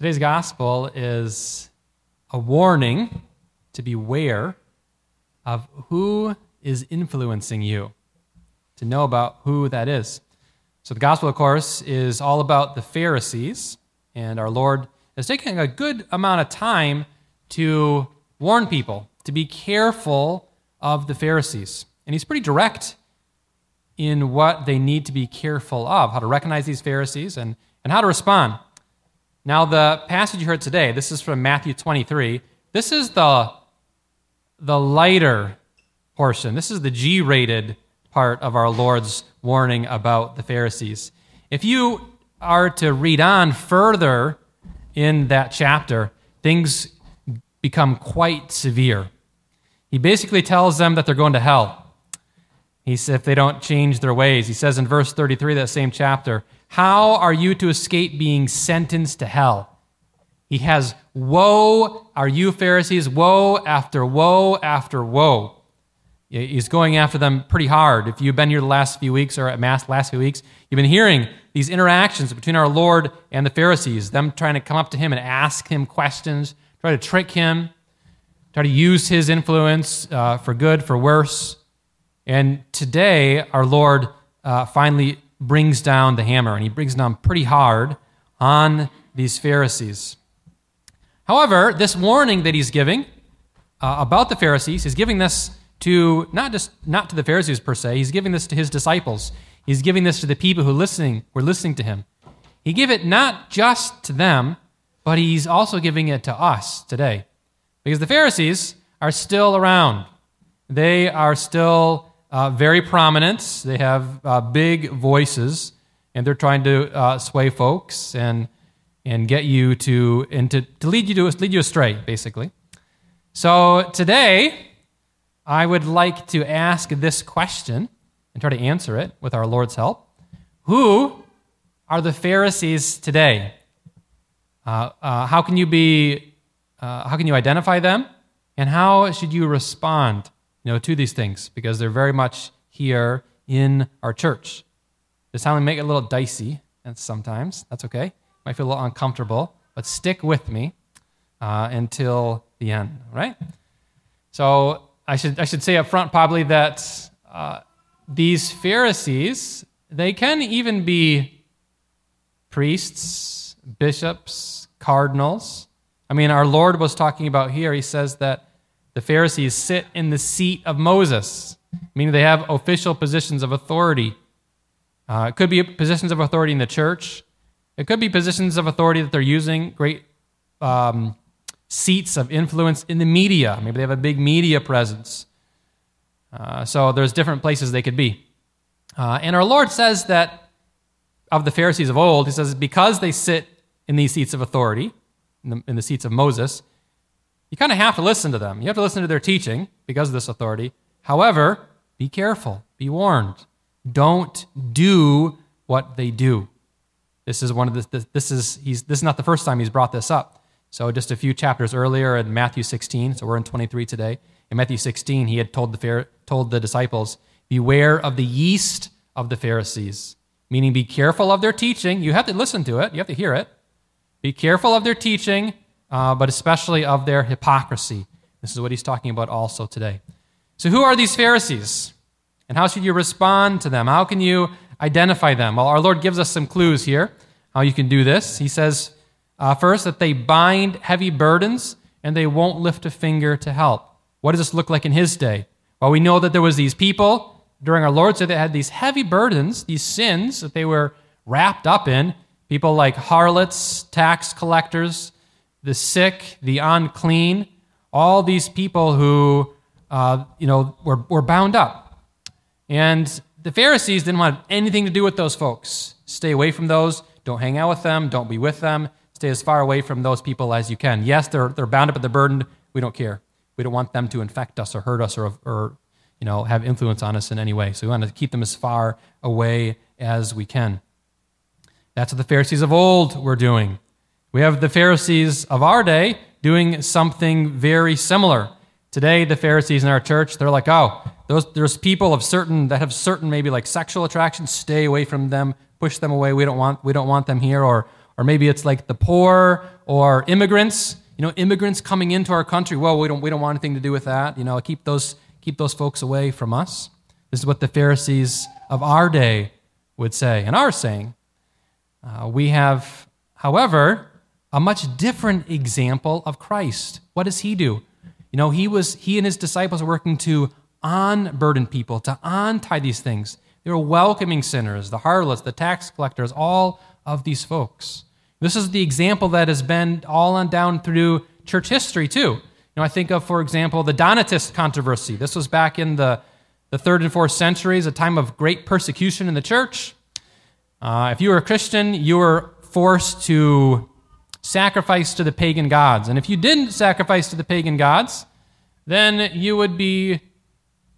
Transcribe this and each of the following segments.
Today's gospel is a warning to beware of who is influencing you, to know about who that is. So, the gospel, of course, is all about the Pharisees, and our Lord is taking a good amount of time to warn people to be careful of the Pharisees. And he's pretty direct in what they need to be careful of, how to recognize these Pharisees and, and how to respond. Now, the passage you heard today, this is from Matthew 23. This is the, the lighter portion. This is the G rated part of our Lord's warning about the Pharisees. If you are to read on further in that chapter, things become quite severe. He basically tells them that they're going to hell. He says if they don't change their ways. He says in verse 33 that same chapter, how are you to escape being sentenced to hell? He has woe, are you Pharisees? Woe after woe after woe. He's going after them pretty hard. If you've been here the last few weeks or at Mass last few weeks, you've been hearing these interactions between our Lord and the Pharisees, them trying to come up to him and ask him questions, try to trick him, try to use his influence uh, for good, for worse. And today, our Lord uh, finally brings down the hammer, and he brings down pretty hard on these Pharisees. However, this warning that he's giving uh, about the Pharisees, he's giving this to not just not to the Pharisees per se, he's giving this to his disciples. He's giving this to the people who listening were listening to him. He gave it not just to them, but he's also giving it to us today. Because the Pharisees are still around. They are still uh, very prominent. They have uh, big voices, and they're trying to uh, sway folks and and get you to and to, to lead you to lead you astray, basically. So today, I would like to ask this question and try to answer it with our Lord's help. Who are the Pharisees today? Uh, uh, how can you be? Uh, how can you identify them? And how should you respond you know, to these things because they're very much here in our church. This time we make it a little dicey, and sometimes that's okay. Might feel a little uncomfortable, but stick with me uh, until the end, right? So I should I should say up front probably that uh, these Pharisees they can even be priests, bishops, cardinals. I mean, our Lord was talking about here. He says that the Pharisees sit in the seat of Moses, meaning they have official positions of authority. Uh, it could be positions of authority in the church. It could be positions of authority that they're using, great um, seats of influence in the media. Maybe they have a big media presence. Uh, so there's different places they could be. Uh, and our Lord says that of the Pharisees of old, He says, because they sit in these seats of authority, in the, in the seats of Moses, you kind of have to listen to them. You have to listen to their teaching because of this authority. However, be careful, be warned. Don't do what they do. This is one of the, this is he's this is not the first time he's brought this up. So just a few chapters earlier in Matthew 16, so we're in 23 today. In Matthew 16, he had told the told the disciples, "Beware of the yeast of the Pharisees," meaning be careful of their teaching. You have to listen to it. You have to hear it. Be careful of their teaching uh, but especially of their hypocrisy. This is what he's talking about also today. So, who are these Pharisees? And how should you respond to them? How can you identify them? Well, our Lord gives us some clues here how you can do this. He says, uh, first, that they bind heavy burdens and they won't lift a finger to help. What does this look like in his day? Well, we know that there was these people during our Lord's day that had these heavy burdens, these sins that they were wrapped up in. People like harlots, tax collectors, the sick, the unclean, all these people who, uh, you know, were, were bound up. And the Pharisees didn't want anything to do with those folks. Stay away from those. Don't hang out with them. Don't be with them. Stay as far away from those people as you can. Yes, they're, they're bound up at the burden. We don't care. We don't want them to infect us or hurt us or, or you know, have influence on us in any way. So we want to keep them as far away as we can. That's what the Pharisees of old were doing. We have the Pharisees of our day doing something very similar. Today, the Pharisees in our church, they're like, oh, those, there's people of certain that have certain maybe like sexual attractions. Stay away from them. Push them away. We don't want we don't want them here. Or or maybe it's like the poor or immigrants. You know, immigrants coming into our country. Well, we don't we don't want anything to do with that. You know, keep those keep those folks away from us. This is what the Pharisees of our day would say and are saying. Uh, we have, however, a much different example of Christ. What does he do? You know, he was he and his disciples are working to unburden people, to untie these things. They were welcoming sinners, the harlots, the tax collectors, all of these folks. This is the example that has been all on down through church history, too. You know, I think of, for example, the Donatist controversy. This was back in the, the third and fourth centuries, a time of great persecution in the church. Uh, if you were a Christian, you were forced to sacrifice to the pagan gods. And if you didn't sacrifice to the pagan gods, then you would be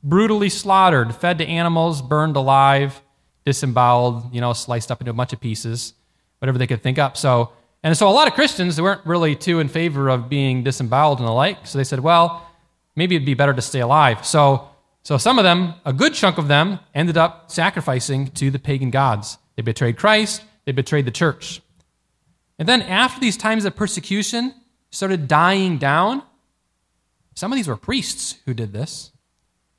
brutally slaughtered, fed to animals, burned alive, disemboweled, you know, sliced up into a bunch of pieces whatever they could think up. So, and so a lot of Christians they weren't really too in favor of being disemboweled and the like. So they said, well, maybe it'd be better to stay alive. So, so some of them, a good chunk of them, ended up sacrificing to the pagan gods. They betrayed Christ. They betrayed the church. And then after these times of persecution started dying down, some of these were priests who did this.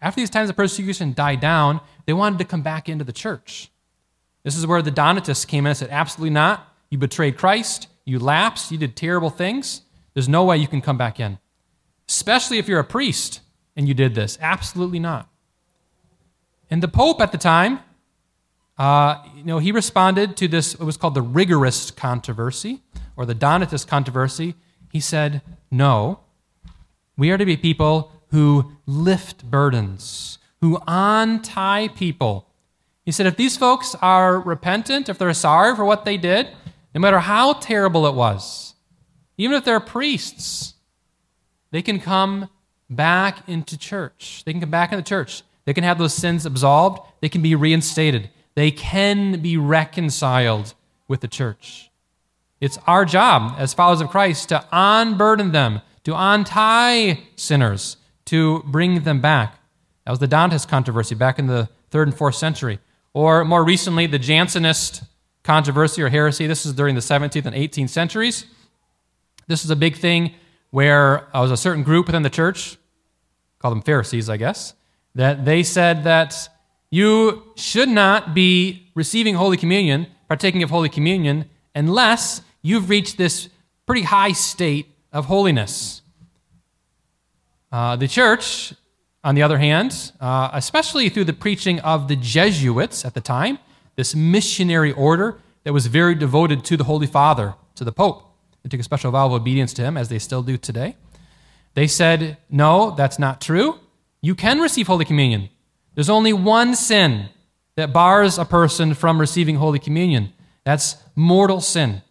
After these times of persecution died down, they wanted to come back into the church. This is where the Donatists came in and said, Absolutely not. You betrayed Christ. You lapsed. You did terrible things. There's no way you can come back in, especially if you're a priest and you did this. Absolutely not. And the Pope at the time, uh, you know, he responded to this, what was called the rigorist controversy or the Donatist controversy. He said, No, we are to be people who lift burdens, who untie people he said, if these folks are repentant, if they're sorry for what they did, no matter how terrible it was, even if they're priests, they can come back into church. They can come back into church. They can have those sins absolved. They can be reinstated. They can be reconciled with the church. It's our job as followers of Christ to unburden them, to untie sinners, to bring them back. That was the Donatist controversy back in the third and fourth century. Or more recently, the Jansenist controversy or heresy. This is during the 17th and 18th centuries. This is a big thing where uh, was a certain group within the church, call them Pharisees, I guess, that they said that you should not be receiving Holy Communion, partaking of Holy Communion, unless you've reached this pretty high state of holiness. Uh, the church on the other hand, uh, especially through the preaching of the Jesuits at the time, this missionary order that was very devoted to the Holy Father, to the Pope, they took a special vow of obedience to him, as they still do today. They said, No, that's not true. You can receive Holy Communion. There's only one sin that bars a person from receiving Holy Communion that's mortal sin.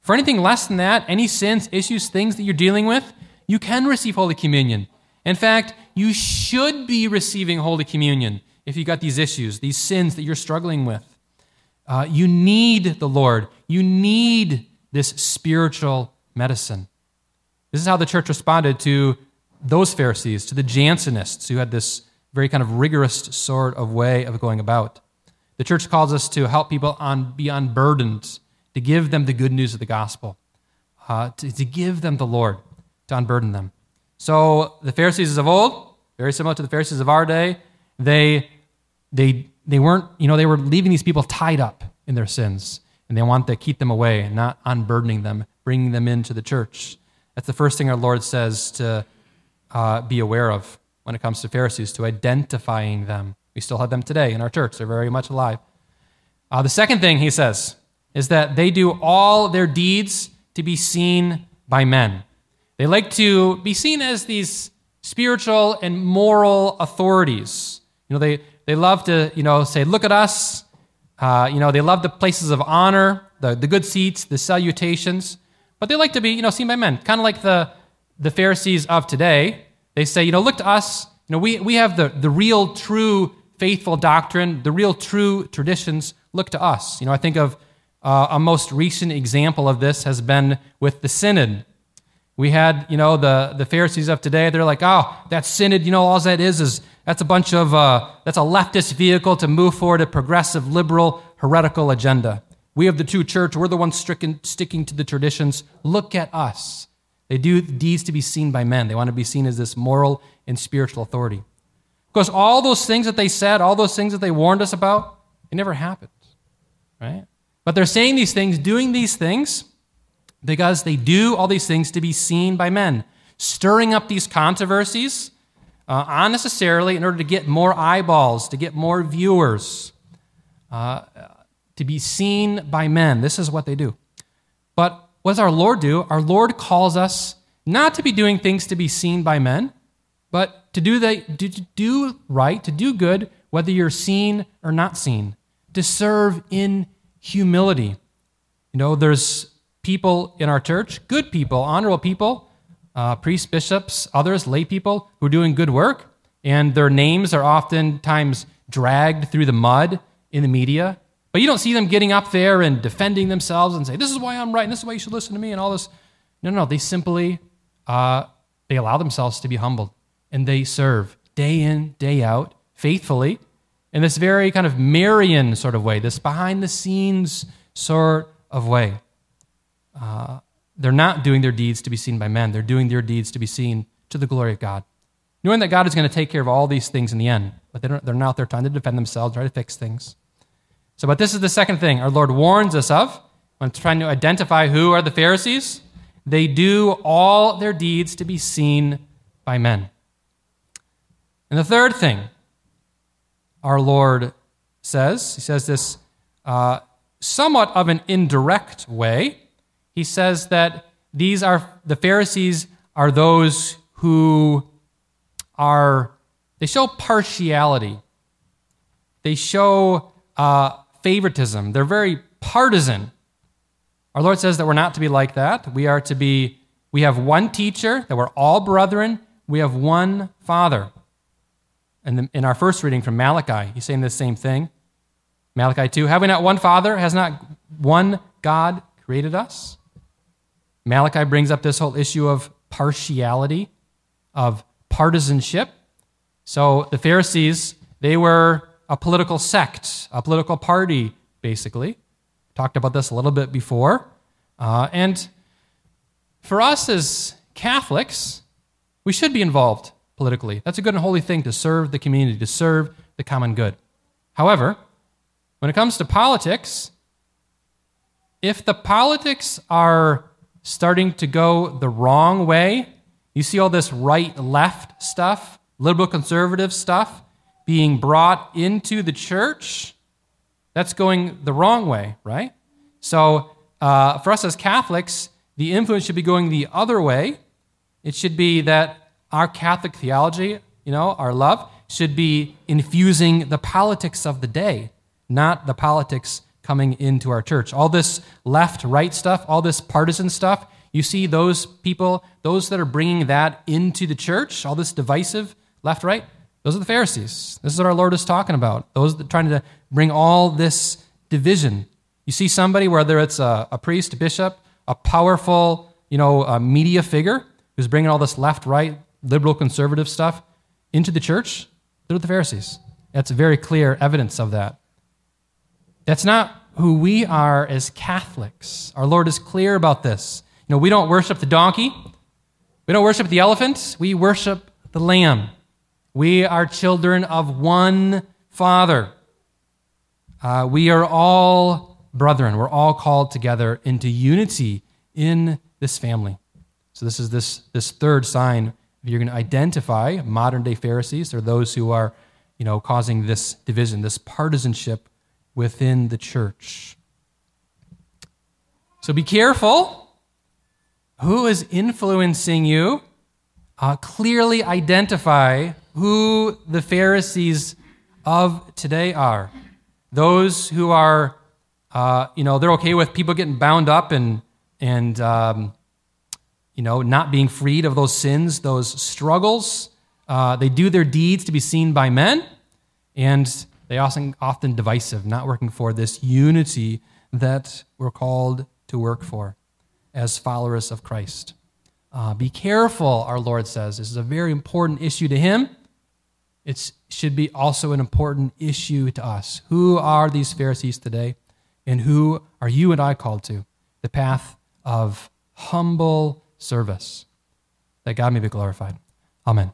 For anything less than that, any sins, issues, things that you're dealing with, you can receive Holy Communion. In fact, you should be receiving Holy Communion if you've got these issues, these sins that you're struggling with. Uh, you need the Lord. You need this spiritual medicine. This is how the church responded to those Pharisees, to the Jansenists who had this very kind of rigorous sort of way of going about. The church calls us to help people on, be unburdened, to give them the good news of the gospel, uh, to, to give them the Lord, to unburden them. So the Pharisees of old, very similar to the Pharisees of our day, they, they, they weren't, you know, they were leaving these people tied up in their sins. And they want to keep them away, and not unburdening them, bringing them into the church. That's the first thing our Lord says to uh, be aware of when it comes to Pharisees, to identifying them. We still have them today in our church, they're very much alive. Uh, the second thing he says is that they do all their deeds to be seen by men. They like to be seen as these spiritual and moral authorities. You know, they, they love to, you know, say, look at us. Uh, you know, they love the places of honor, the, the good seats, the salutations. But they like to be, you know, seen by men. Kind of like the, the Pharisees of today. They say, you know, look to us. You know, we, we have the, the real, true, faithful doctrine, the real, true traditions. Look to us. You know, I think of uh, a most recent example of this has been with the Synod we had, you know, the, the Pharisees of today, they're like, oh, that synod, you know, all that is is that's a bunch of, uh, that's a leftist vehicle to move forward a progressive, liberal, heretical agenda. We of the true church, we're the ones stricken, sticking to the traditions. Look at us. They do deeds to be seen by men. They want to be seen as this moral and spiritual authority. Because all those things that they said, all those things that they warned us about, it never happened. Right? But they're saying these things, doing these things, because they do all these things to be seen by men, stirring up these controversies uh, unnecessarily in order to get more eyeballs, to get more viewers, uh, to be seen by men. This is what they do. But what does our Lord do? Our Lord calls us not to be doing things to be seen by men, but to do, the, to do right, to do good, whether you're seen or not seen, to serve in humility. You know, there's people in our church, good people, honorable people, uh, priests, bishops, others, lay people who are doing good work, and their names are oftentimes dragged through the mud in the media. But you don't see them getting up there and defending themselves and say, "This is why I'm right, and this is why you should listen to me," and all this. No, no, no. they simply uh, they allow themselves to be humbled, and they serve day in, day out, faithfully, in this very kind of Marian sort of way, this behind the scenes sort of way. Uh, they're not doing their deeds to be seen by men, they're doing their deeds to be seen to the glory of God. Knowing that God is going to take care of all these things in the end, but they they're not out there trying to defend themselves, try to fix things. So, but this is the second thing our Lord warns us of when trying to identify who are the Pharisees. They do all their deeds to be seen by men. And the third thing our Lord says, he says this uh, somewhat of an indirect way. He says that these are the Pharisees are those who are they show partiality. They show uh, favoritism. They're very partisan. Our Lord says that we're not to be like that. We are to be. We have one teacher. That we're all brethren. We have one Father. And in our first reading from Malachi, he's saying the same thing. Malachi 2 Have we not one Father? Has not one God created us? Malachi brings up this whole issue of partiality, of partisanship. So the Pharisees, they were a political sect, a political party, basically. Talked about this a little bit before. Uh, and for us as Catholics, we should be involved politically. That's a good and holy thing to serve the community, to serve the common good. However, when it comes to politics, if the politics are starting to go the wrong way, you see all this right left stuff, liberal conservative stuff being brought into the church, that's going the wrong way, right? So, uh, for us as Catholics, the influence should be going the other way. It should be that our Catholic theology, you know, our love, should be infusing the politics of the day, not the politics coming into our church. All this left right stuff, all this partisan stuff, you see those people, those that are bringing that into the church, all this divisive left right, those are the Pharisees. This is what our Lord is talking about. Those that are trying to bring all this division. You see somebody, whether it's a, a priest, a bishop, a powerful, you know, media figure who's bringing all this left right liberal conservative stuff into the church, they're the Pharisees. That's very clear evidence of that. That's not who we are as Catholics. Our Lord is clear about this. You know, we don't worship the donkey, we don't worship the elephant, we worship the lamb. We are children of one Father. Uh, we are all brethren. We're all called together into unity in this family. So this is this, this third sign if you're going to identify modern day Pharisees, they're those who are, you know, causing this division, this partisanship within the church. So be careful. Who is influencing you? Uh, clearly identify who the Pharisees of today are. Those who are, uh, you know, they're okay with people getting bound up and and um, you know, not being freed of those sins, those struggles. Uh, they do their deeds to be seen by men, and they often often divisive, not working for this unity that we're called to work for as followers of Christ. Uh, be careful, our Lord says. This is a very important issue to him. It should be also an important issue to us. Who are these Pharisees today? And who are you and I called to? The path of humble service, that God may be glorified. Amen.